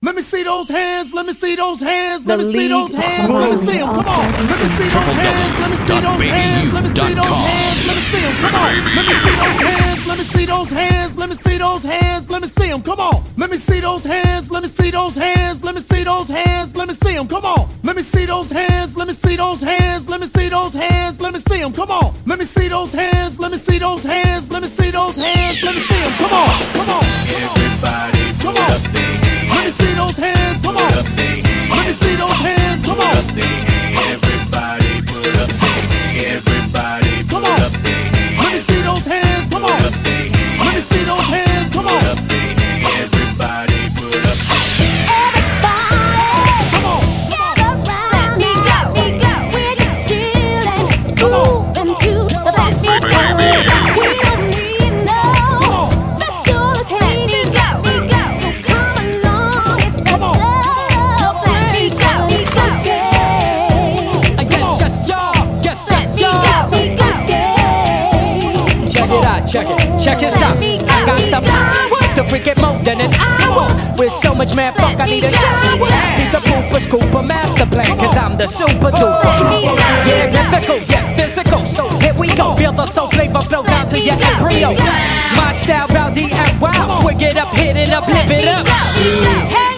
Let me see those hands. Let me see those hands. Let me see those hands. Let me see them. Come on. Let me see those hands. Let me see those hands. Let me see those hands. Let me see them. Come on. Let me see those hands. Let me see those hands. Let me see those hands. Let me see them. Come on. Let me see those hands. Let me see those hands. Let me see those hands. Let me see them. Come on. Let me see those hands. Let me see those hands. Let me see those hands. Let me see them. Come on. Let me see those hands. Let me see those hands. Let me see those hands. Let me see them. Come on. Come on. Everybody, come on see those hands, come on. Let me see those hands, come on. with so much man fuck, I need a shower. Need the pooper scooper master plan, cause I'm the super duper. Yeah, mythical, yeah, physical. So here we go, feel the soul flavor flow down to your embryo. My style, rowdy and wow. Swig it up, hit it up, live it up. Hey.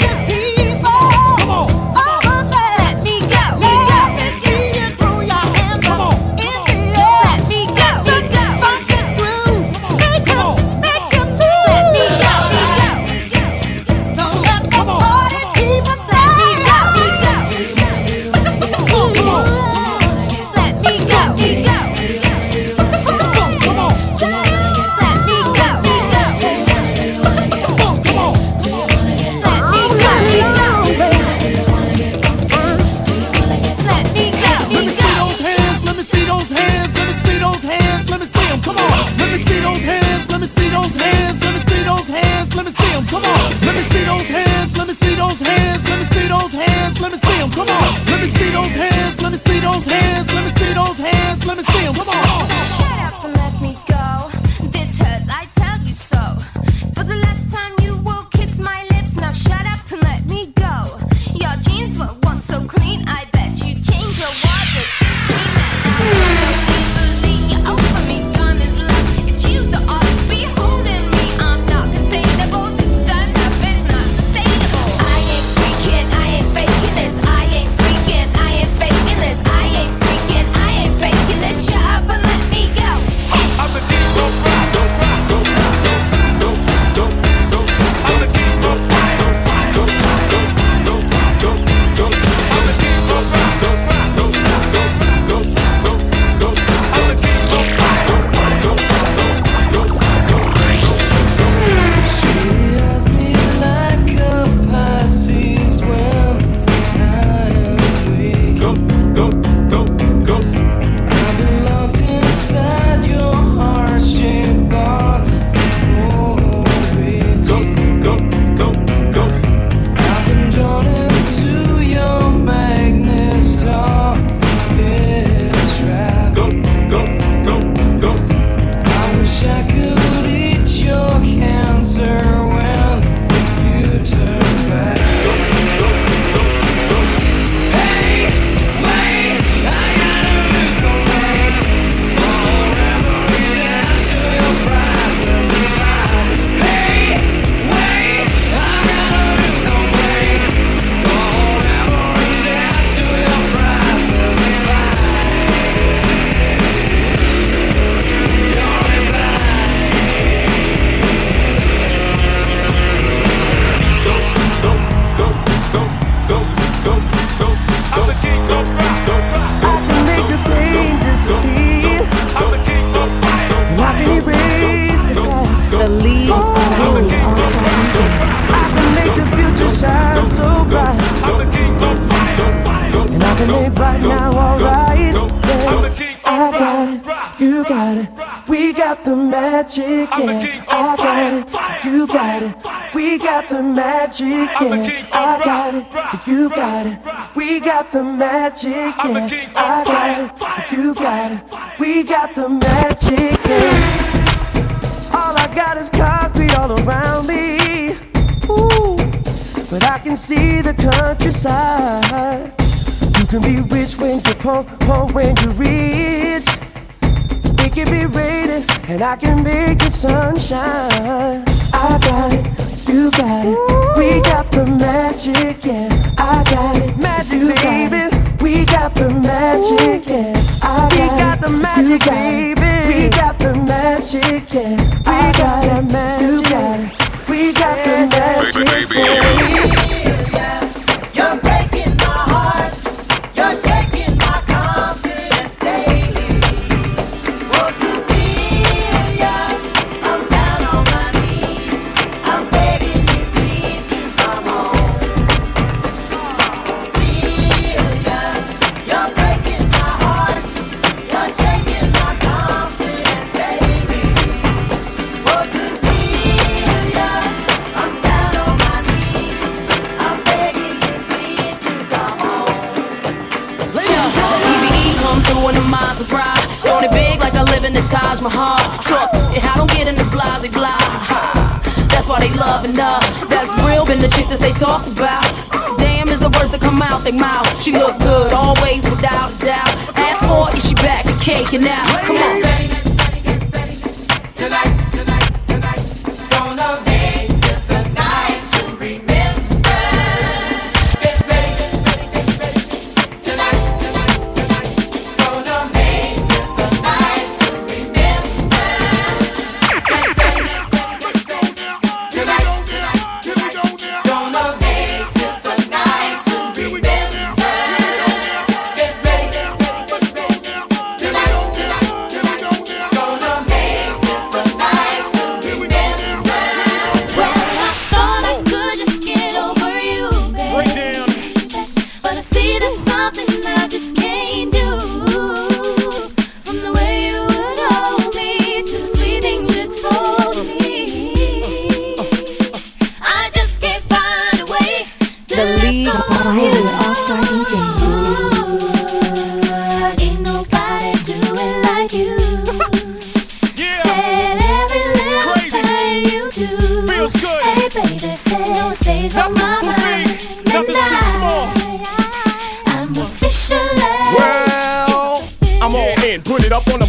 It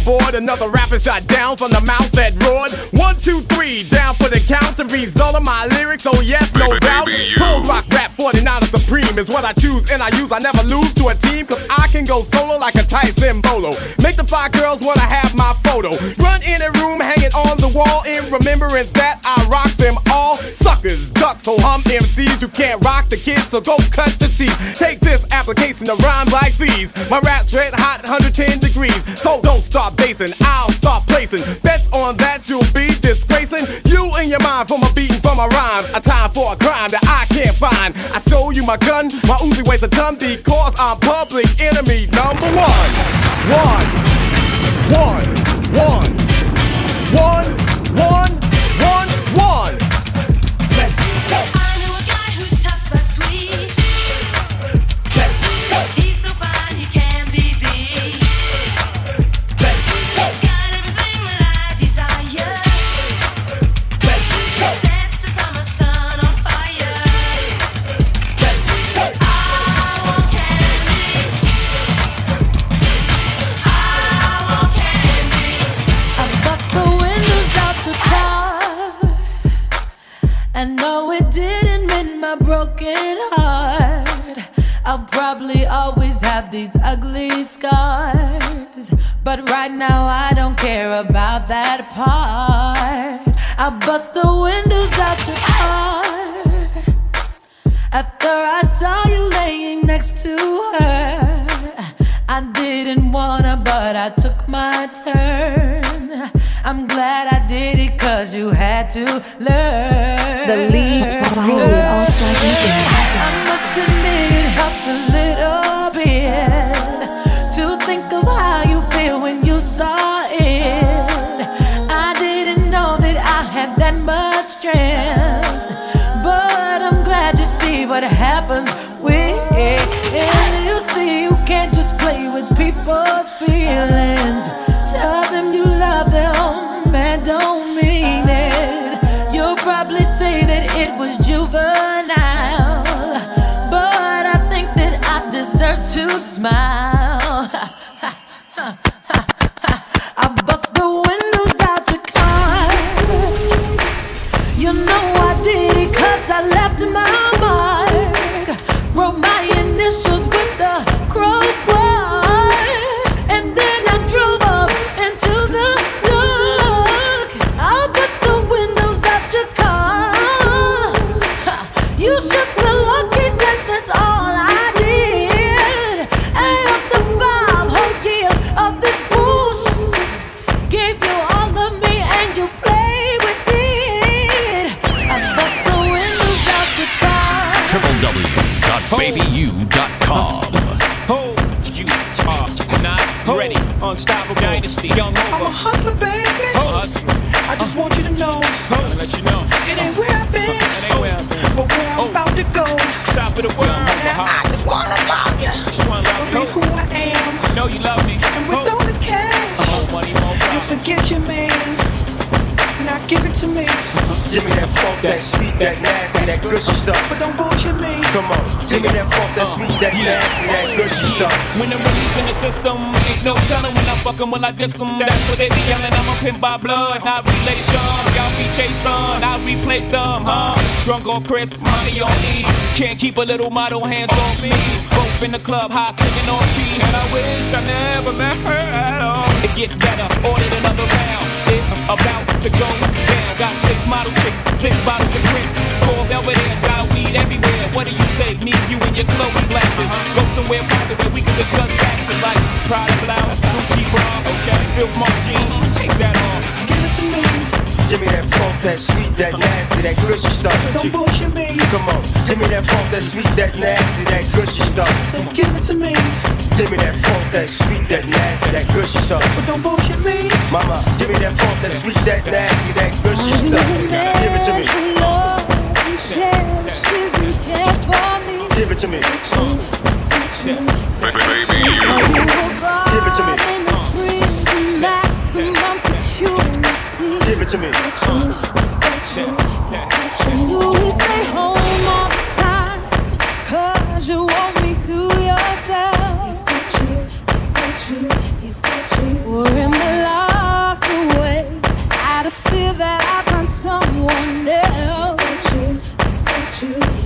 board. Another rapper shot down from the mouth that roared. One, two, three, down for the count. The result of my lyrics, oh yes, no doubt. Cold rock rap 49 supreme is what I choose and I use. I never lose to a team, cause I can go solo like a Tyson Bolo. Make the five girls wanna have my photo. Run in a room hanging on the wall in remembrance that I rock them all. Suckers, ducks, ho hum MCs who can't rock the kids, so go cut the cheese. Take this application to rhyme like these. My rap's red hot, 110 degrees. So don't basing, I'll start placing. Bets on that you'll be disgracing you and your mind from a beating from my rhymes. A time for a crime that I can't find. I show you my gun, my Uzi weighs a ton because I'm public enemy number. One, one, one, one, one, one, And no, it didn't mend my broken heart. I'll probably always have these ugly scars. But right now, I don't care about that part. I bust the windows out your car. After I saw you laying next to her, I didn't wanna, but I took my turn. I'm glad I did it cause you had to learn. The lead Riley All-Star DJs. I must admit it helped a little bit to think of how you feel when you saw it. I didn't know that I had that much strength, but I'm glad you see what happens when and you see you can't just play with people's feelings. smile. Young over. I'm a hustler, baby. Oh, hustler. I just want you to know. Oh, Ho, let you know. It ain't where I've been. It ain't where I've been. But where I'm oh. about to go. Top of the world. Now uh-huh. I just wanna love you. Just wanna love you. Be who I am. I know you love me. And with all this cash. More money, more You forget your Give me that funk, that sweet, that nasty, that gushy stuff. But don't bullshit me. Come on, give me that funk, that sweet, that nasty, that gushy stuff. When the money's in the system, ain't no telling when I fuck 'em when I diss 'em. That's what they be yelling. I'm a pimp by blood, not relation. Y'all be chasing, I replace them, huh? Drunk off Cris, money on E. Can't keep a little model hands off me. Both in the club, high singing on key. And I wish I never met her at all. It gets better, ordered another round. It's about to go down. Got six model chicks, six bottles of Cris. Four Belvedere's, got weed everywhere. What do you say? Me, you, and your Chloe glasses. Go somewhere private where we can discuss fashion like Prada blouse, Gucci bra, okay, Filth Mark jeans. Take that off. Give me that funk, that sweet, that nasty, that gushy stuff. Don't bullshit me. Come on, give me that funk, that sweet, that nasty, that gushy stuff. So give it to me. Give me that funk, that sweet, that nasty, that gushy stuff. But don't bullshit me. Mama, give me that funk, that sweet, that nasty, that gushy stuff. Give it to me. Give it to me. Oh give it to me. Give it to me. Do we stay home all the time? Cause you want me to yourself. Is that true? Is that true? Is that true? Or am I locked away out of fear that I find someone else? Is that true? Is that true?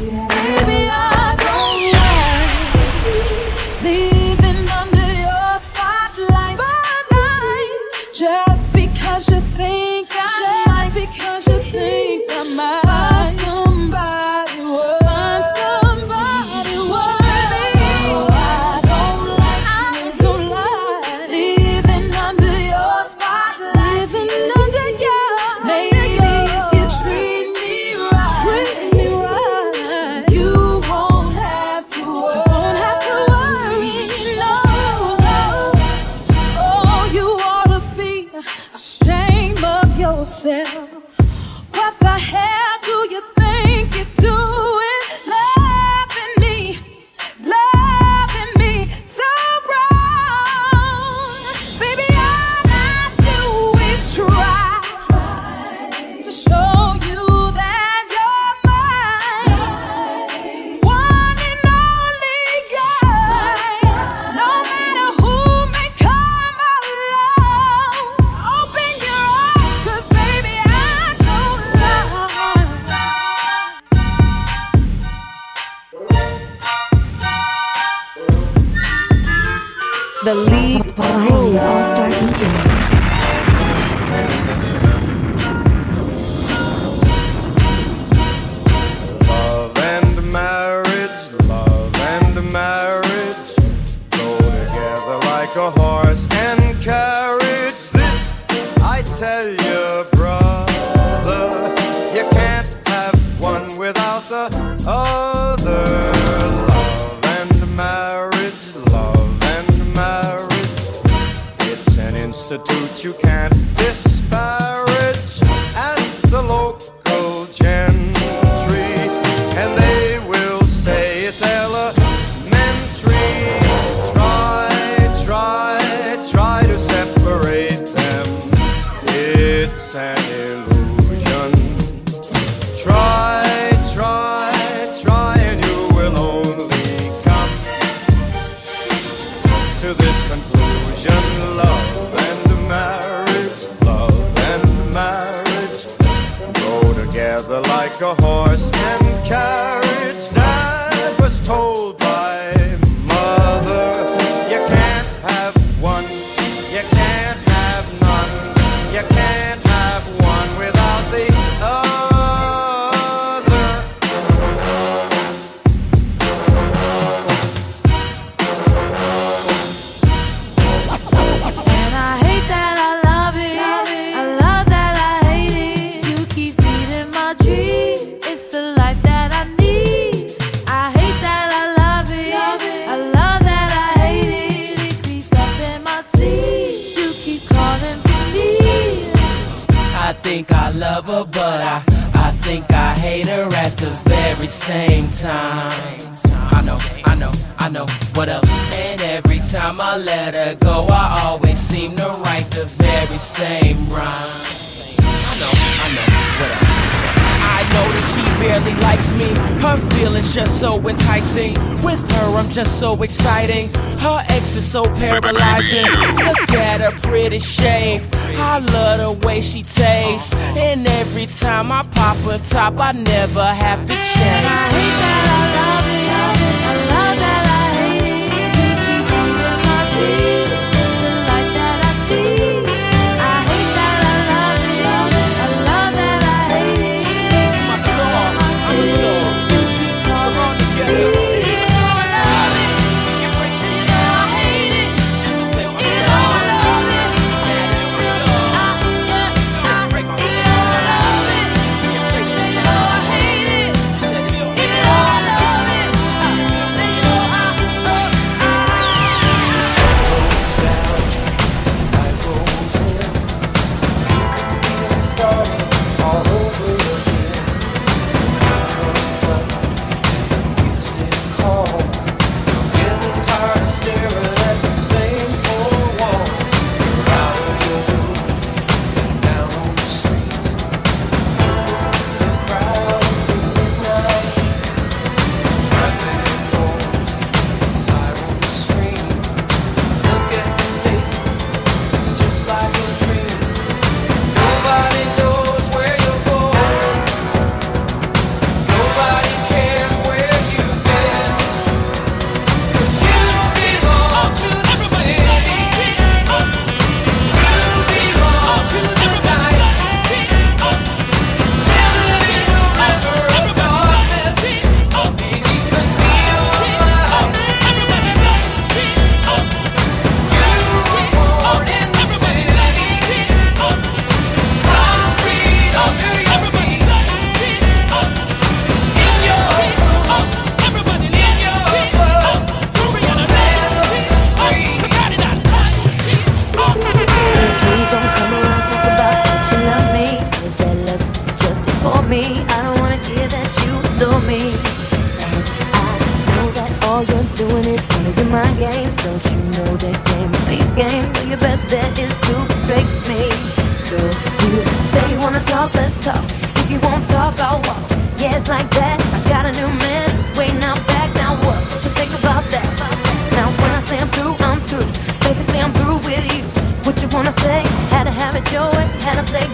I never have to change. if you talk, oh, Yeah, it's like that. I got a new man waiting out back. Now what you think about that? Now when I say I'm through, I'm through. Basically, I'm through with you. What you wanna say? Had to have it your way. Had to play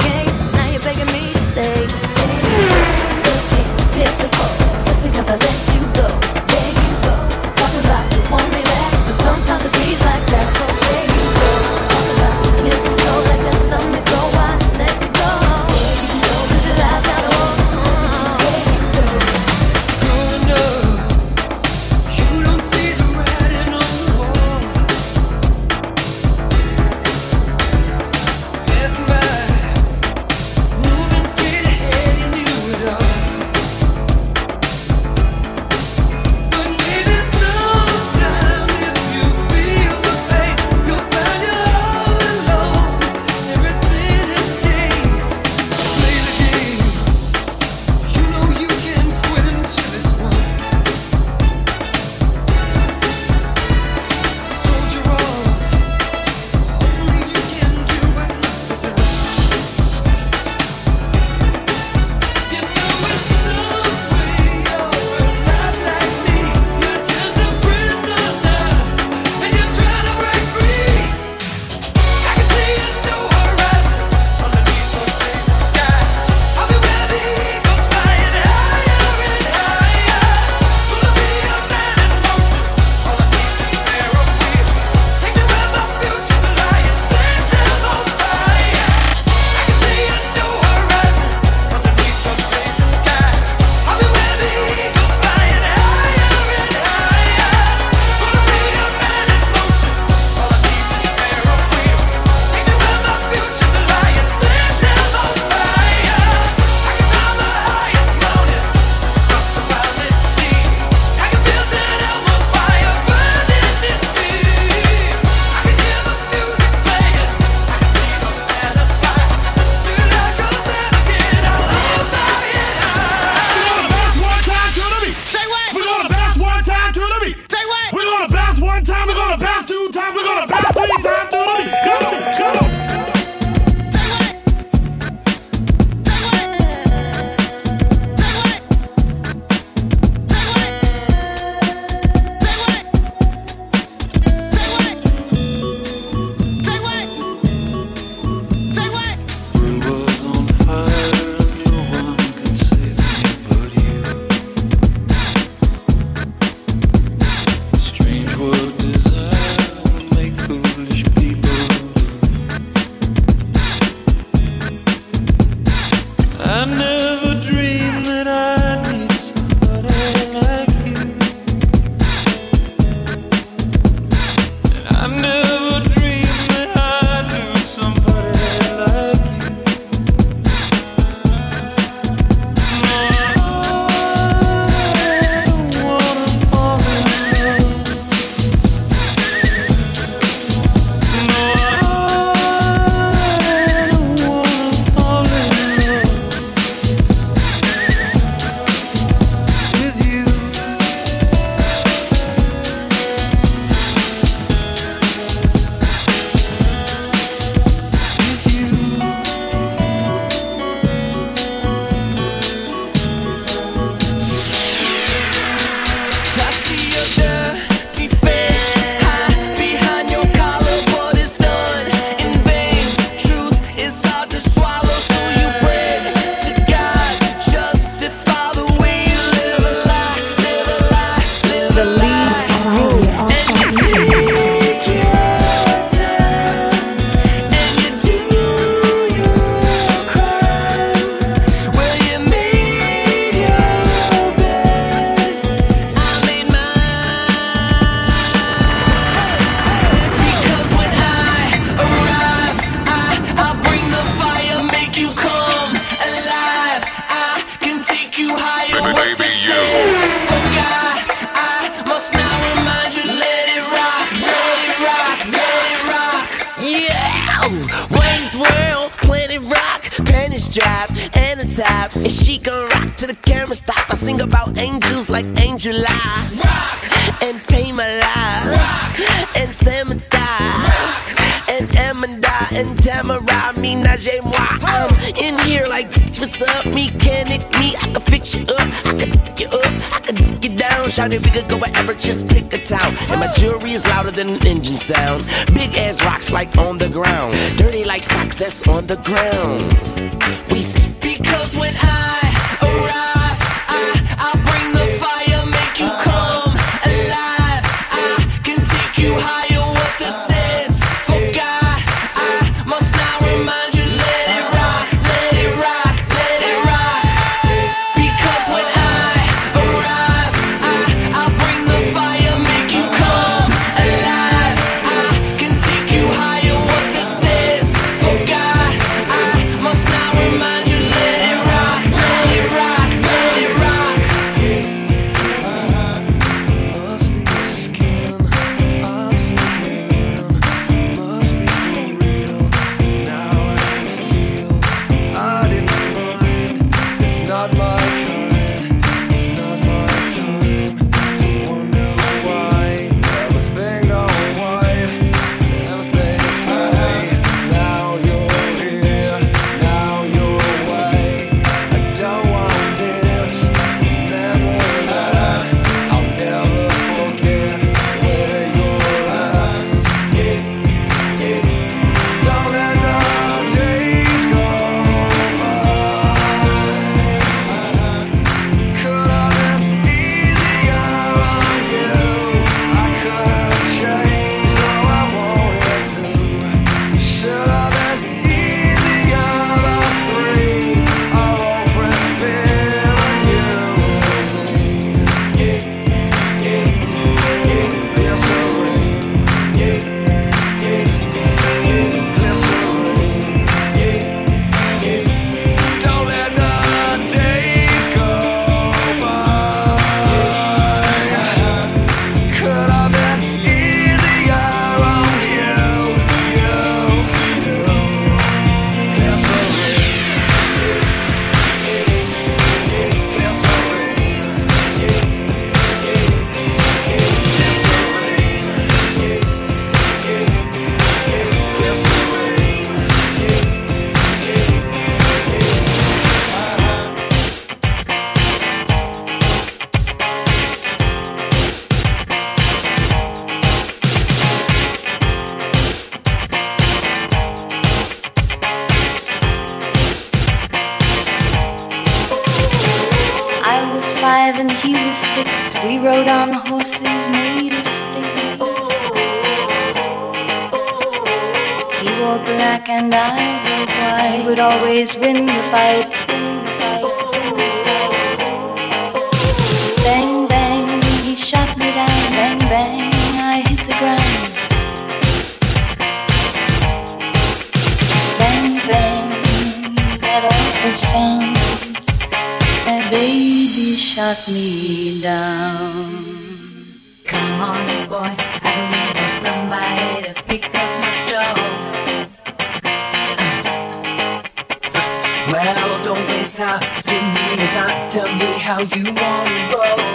County, we could go wherever, just pick a town. And my jewelry is louder than an engine sound. Big ass rocks like on the ground. Dirty like socks that's on the ground. always win the fight. Bang, bang, he shot me down. Bang, bang, I hit the ground. Bang, bang, that awful sound. That baby shot me down. Come on, boy, I believe. how you wanna roll.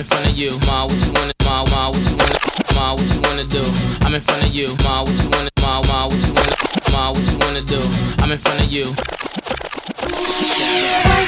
in front of you, ma, what you wanna, ma, ma, what you wanna, ma, what you wanna do? I'm in front of you, ma, what you wanna, ma, ma, what you wanna, ma, what you wanna do? I'm in front of you. Yeah.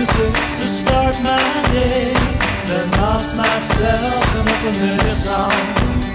music to start my day, then lost myself in a familiar song.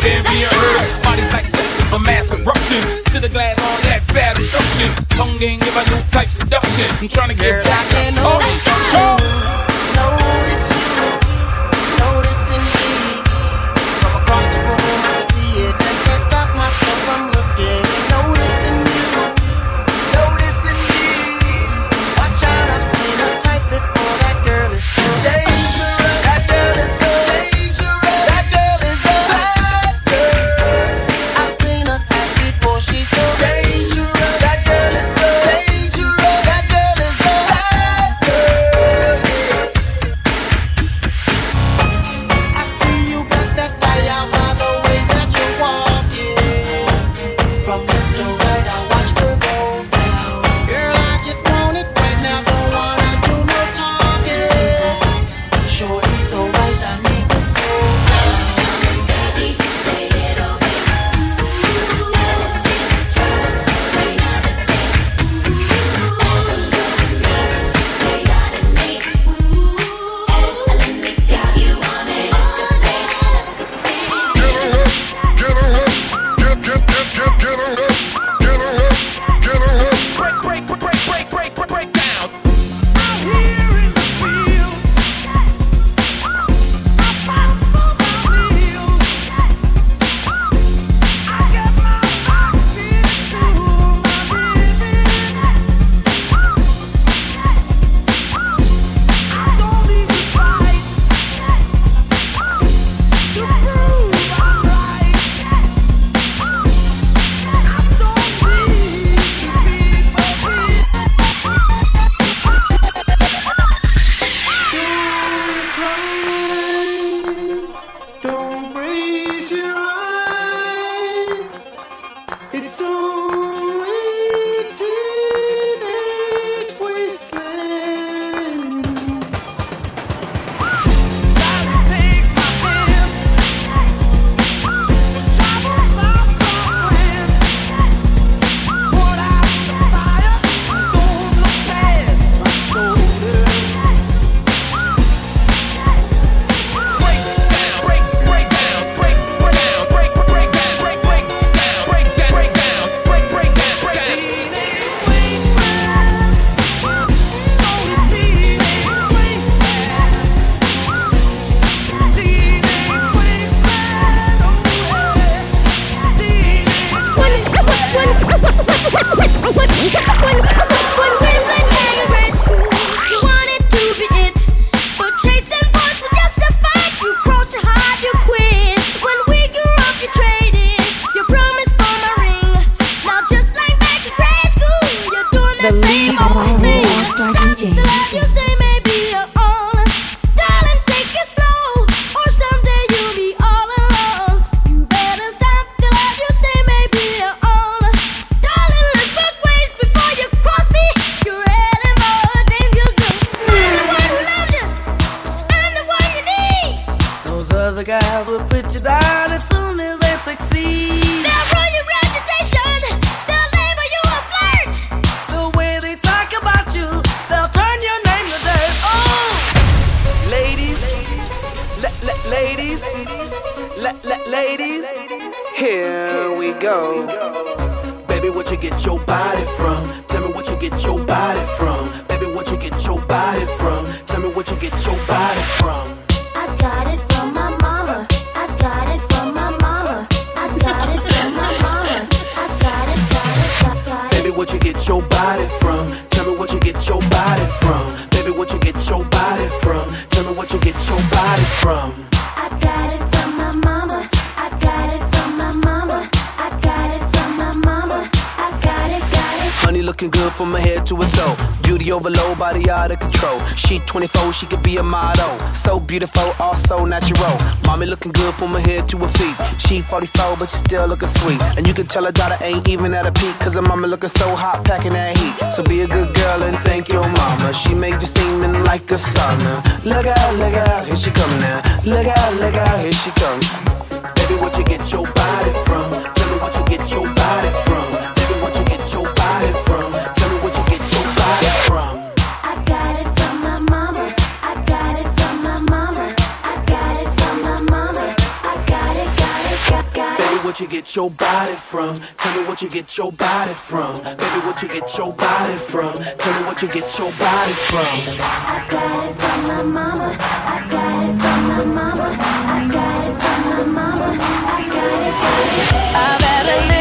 club and being heard. Bodies like victims of mass eruptions. See the glass on that fat obstruction. Tongue didn't give a new type seduction. I'm trying to give back a soul. Ladies, here we go. Baby, what you get your body from? Tell me what you get your body from. Baby, what you get your body from? Tell me what you get your body from. I got it from my mama. I got it from my mama. I got it from my mama. I got it, got it, got, got it. Baby, what you get your body from? Tell me what you get your body from. Baby, what you get your body from? Tell me what you get your body from. From her head to her toe. Beauty overload, body out of control. She 24, she could be a model. So beautiful, also natural. Mommy looking good from her head to her feet. She 44, but she still looking sweet. And you can tell her daughter ain't even at a peak. Cause her mama looking so hot, packing that heat. So be a good girl and thank your mama. She made you steaming like a sauna. Look out, look out, here she come now. Look out, look out, here she come. Baby, what you get your body from? What you get your body from? Tell me what you get your body from. Baby, what you get your body from? Tell me what you get your body from. I got it from my mama. I got it from my mama. I got it from my mama. I got it, got it. I've had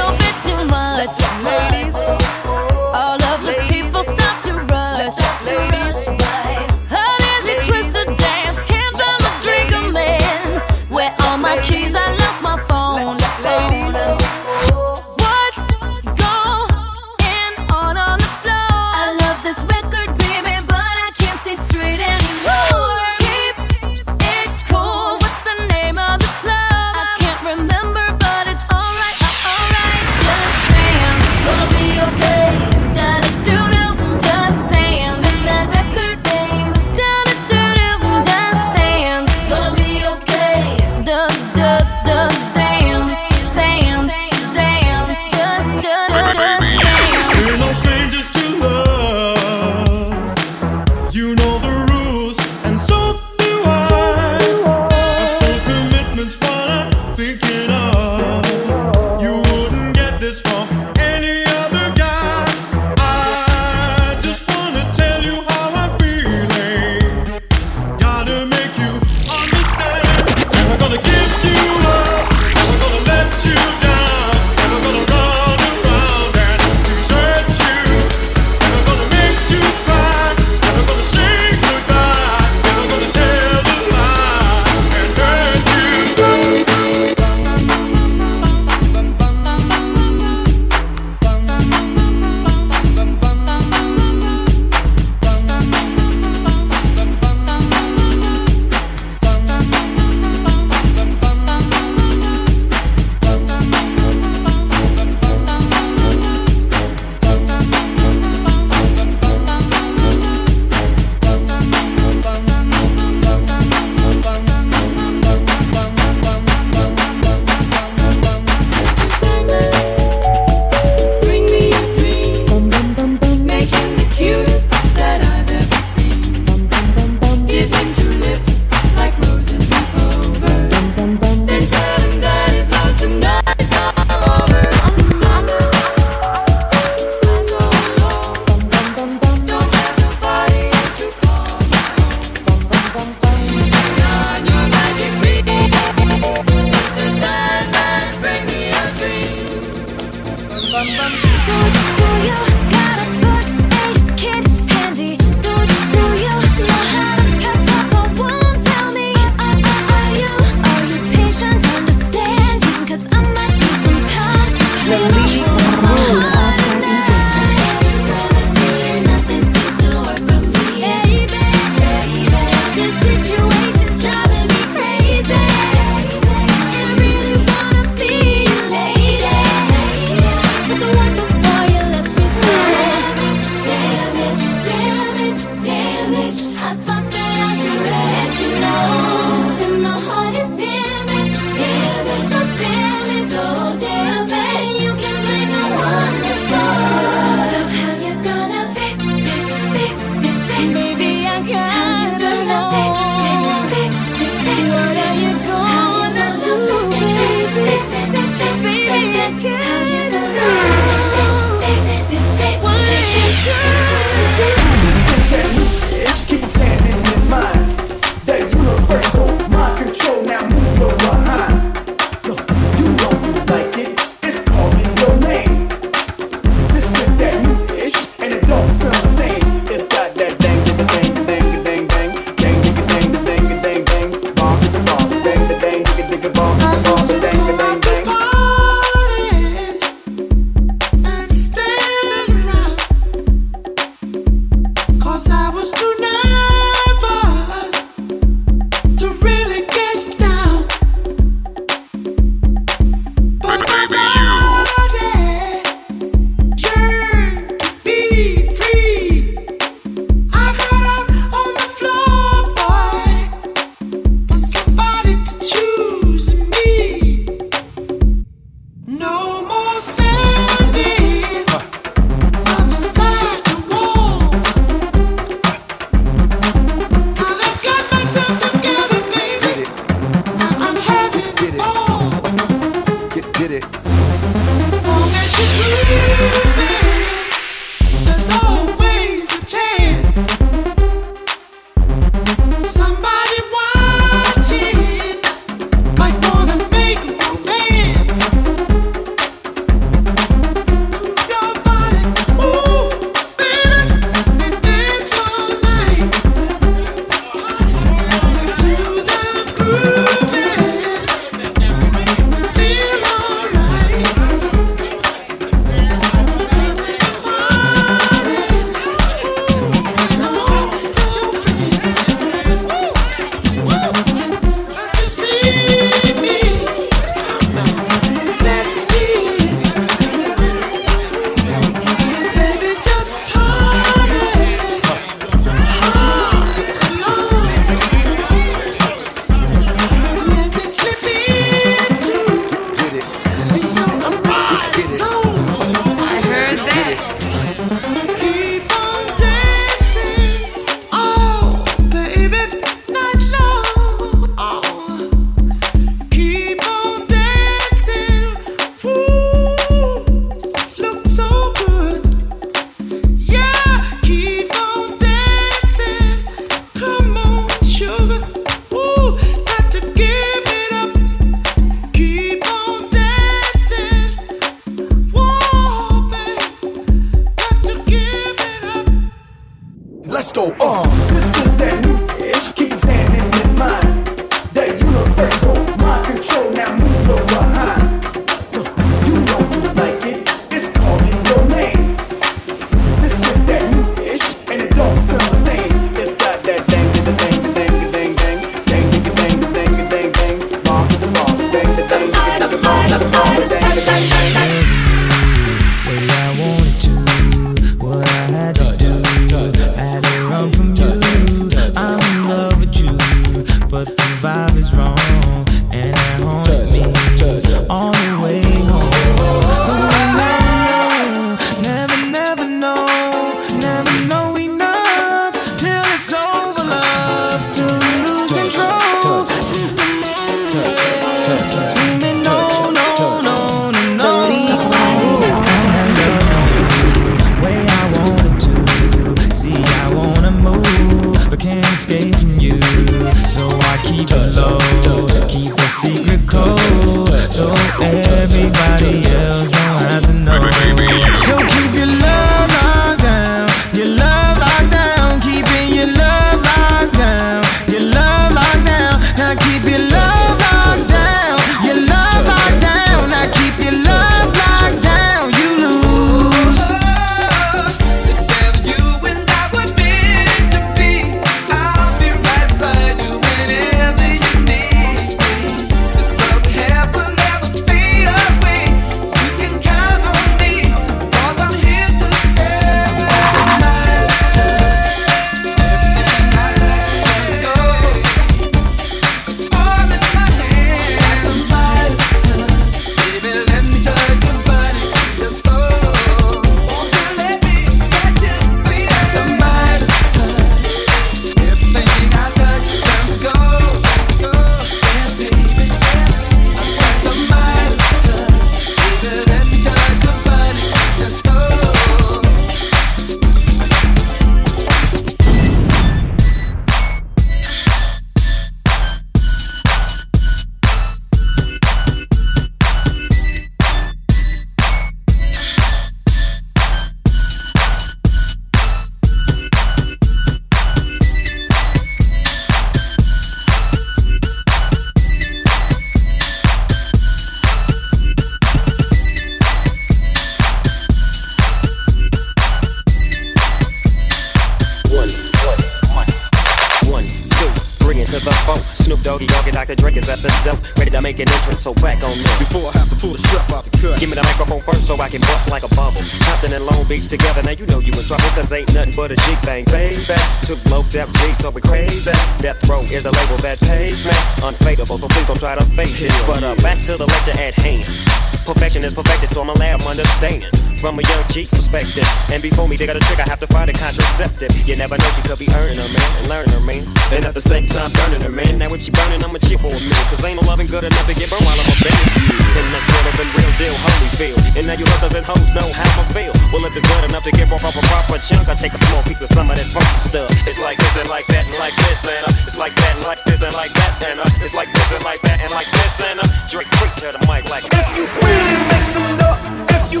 And before me, they got a trick, I have to find a contraceptive. You never know, she could be earning her man and learning her man. Then at the same time, burning her man. Now if she burning, I'm a chip for. Cause ain't no loving good enough to get burned while I'm a baby. And that's what I've been real deal, holy feel. And now you others and hoes know how I feel. Well, if it's good enough to give off a proper chunk, I take a small piece of some of that funky stuff. It's like this and like that and like this and uh, it's like that and like this and like that and uh, it's like this and like that and like this and uh, Drake freak to the mic like If you pretty, make some noise. If you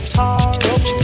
guitar oh,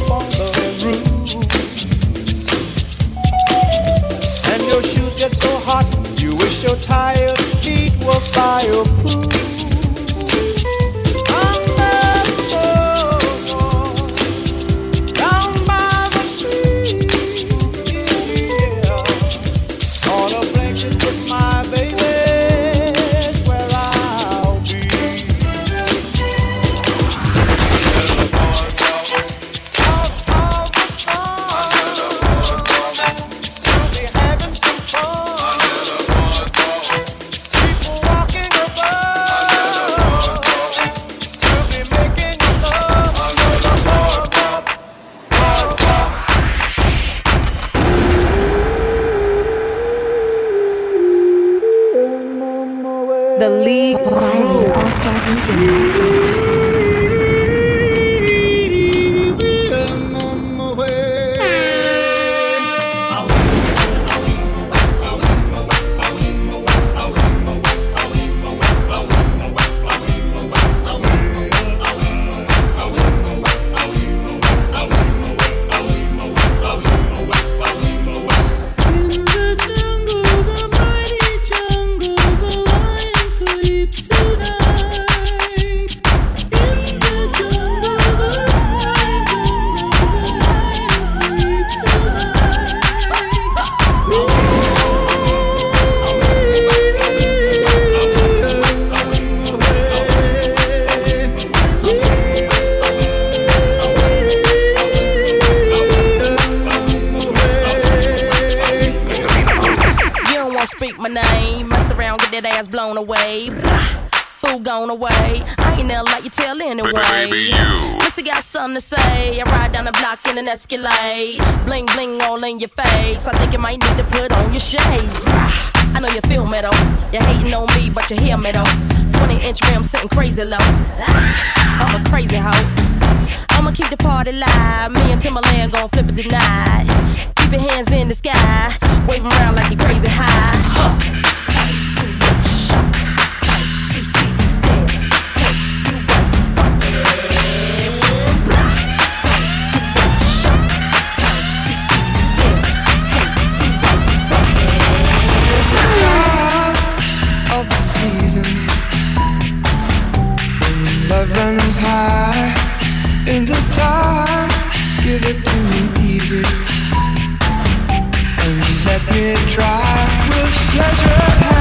don't speak my name. Mess around, get that ass blown away. Fool gone away. I ain't never like you tell anyway. Baby, you. Missy got something to say. I ride down the block in an Escalade. Bling bling all in your face. I think you might need to put on your shades. I know you feel me though. You're hating on me, but you hear me though. 20 inch rim sitting crazy low. I'm a crazy hoe. I'ma keep the party live. Me and Timbaland gon' flip it tonight. Keep your hands in the sky. Wave around like you crazy high. Huh. season. Love runs high in this time, give it to me easy. And let me try with pleasure